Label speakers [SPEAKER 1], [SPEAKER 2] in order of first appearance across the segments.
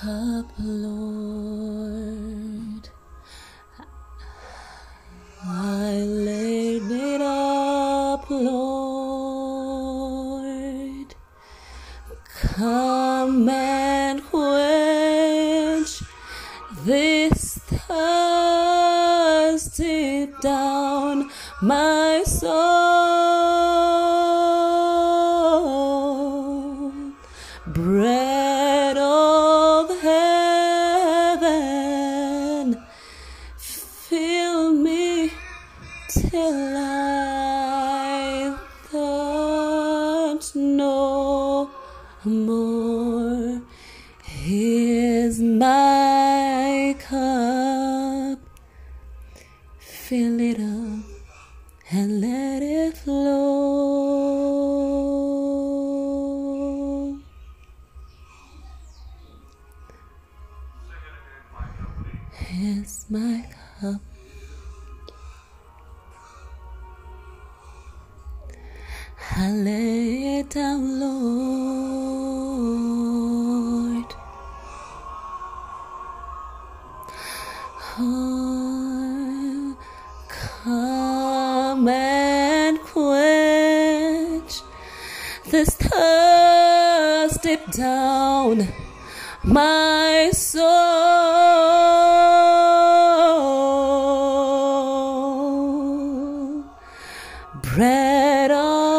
[SPEAKER 1] cup, Lord. I laid it up, Lord. Come and quench this thirst deep down my soul. I thirst no more. Here's my cup, fill it up and let it flow. Here's my cup. I lay it down, Lord. Oh, come and quench this thirst deep down my soul. Bread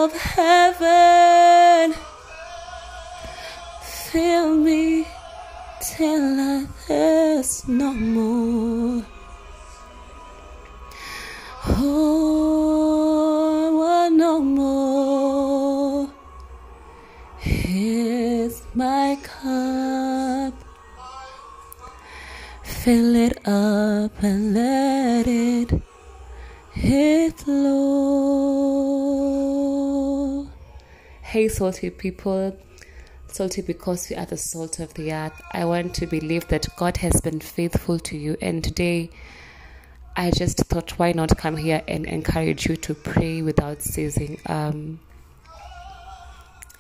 [SPEAKER 1] of heaven, fill me till I thirst no more. Oh, no more. Here's my cup. Fill it up and let it hit flow. Hey, salty people. Salty because we are the salt of the earth. I want to believe that God has been faithful to you, and today I just thought, why not come here and encourage you to pray without ceasing? Um,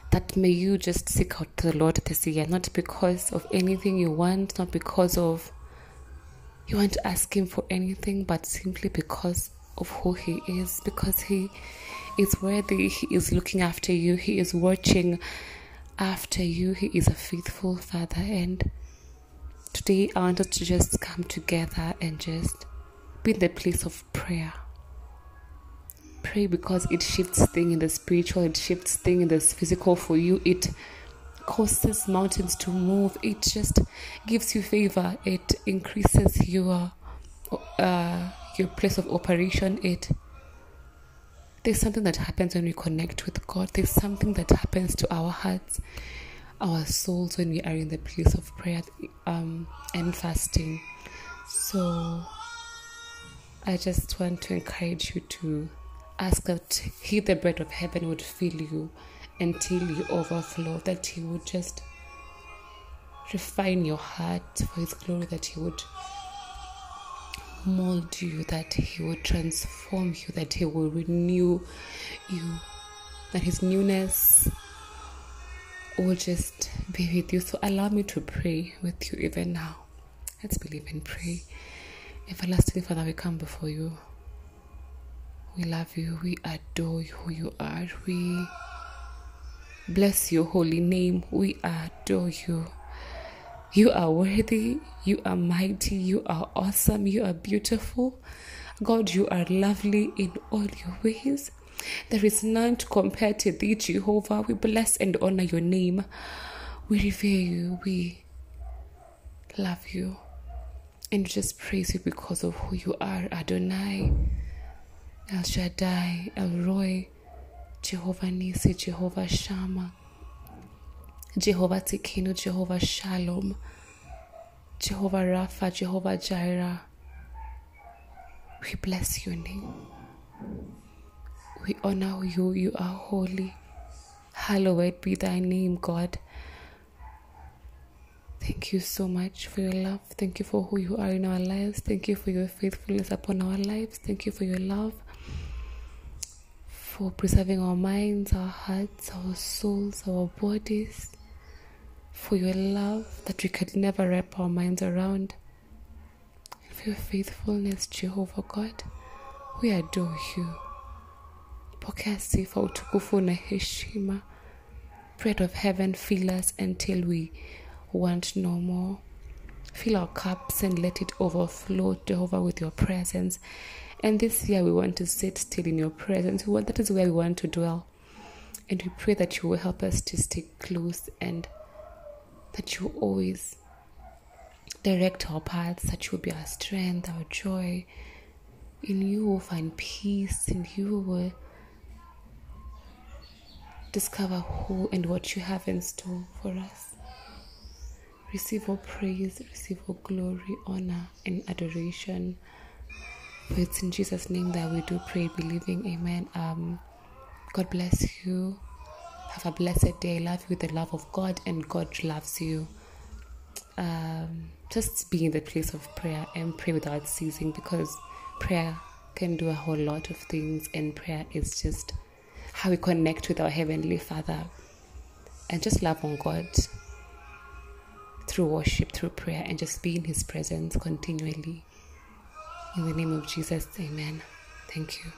[SPEAKER 1] that may you just seek out the Lord this year, not because of anything you want, not because of you want to ask Him for anything, but simply because of who He is, because He is worthy, He is looking after you, He is watching after you, He is a faithful Father. And today I want us to just come together and just be in the place of prayer. Pray because it shifts things in the spiritual, it shifts things in the physical for you. It causes mountains to move. It just gives you favor. It increases your uh, your place of operation. It there's something that happens when we connect with God. There's something that happens to our hearts, our souls when we are in the place of prayer um, and fasting. So I just want to encourage you to ask that He, the bread of heaven, would fill you until you overflow, that He would just refine your heart for His glory, that He would mold you, that He will transform you, that He will renew you, that His newness will just be with you. So allow me to pray with you even now. Let's believe and pray. Everlasting Father, we come before you. We love you. We adore you, who you are. We bless your holy name. We adore you. You are worthy. You are mighty. You are awesome. You are beautiful. God, you are lovely in all your ways. There is none to compare to thee, Jehovah. We bless and honor your name. We revere you. We love you. And just praise you because of who you are, Adonai, El Shaddai, El Roi, Jehovah Nisi, Jehovah Shammah, Jehovah Tsidkenu, Jehovah Shalom, Jehovah Rapha, Jehovah Jireh. We bless your name. We honor you. You are holy. Hallowed be thy name, God. Thank you so much for your love. Thank you for who you are in our lives. Thank you for your faithfulness upon our lives. Thank you for your love, for preserving our minds, our hearts, our souls, our bodies, for your love that we could never wrap our minds around, and for your faithfulness, Jehovah God. We adore you. Pokea sifa, utukufu na heshima. Bread of heaven, fill us until we want no more. Fill our cups and let it overflow, Jehovah, with your presence. And this year we want to sit still in your presence. We want, that is where we want to dwell. And we pray that you will help us to stay close and that you always direct our paths, that you will be our strength, our joy. In you we'll find peace, in you will discover who and what you have in store for us. Receive all praise, receive all glory, honor, and adoration. For it's in Jesus' name that we do pray, believing. Amen. Um, God bless you. Have a blessed day. Love you with the love of God, and God loves you. Um, just be in the place of prayer and pray without ceasing because prayer can do a whole lot of things, and prayer is just how we connect with our Heavenly Father and just love on God through worship, through prayer, and just be in His presence continually. In the name of Jesus, amen. Thank you.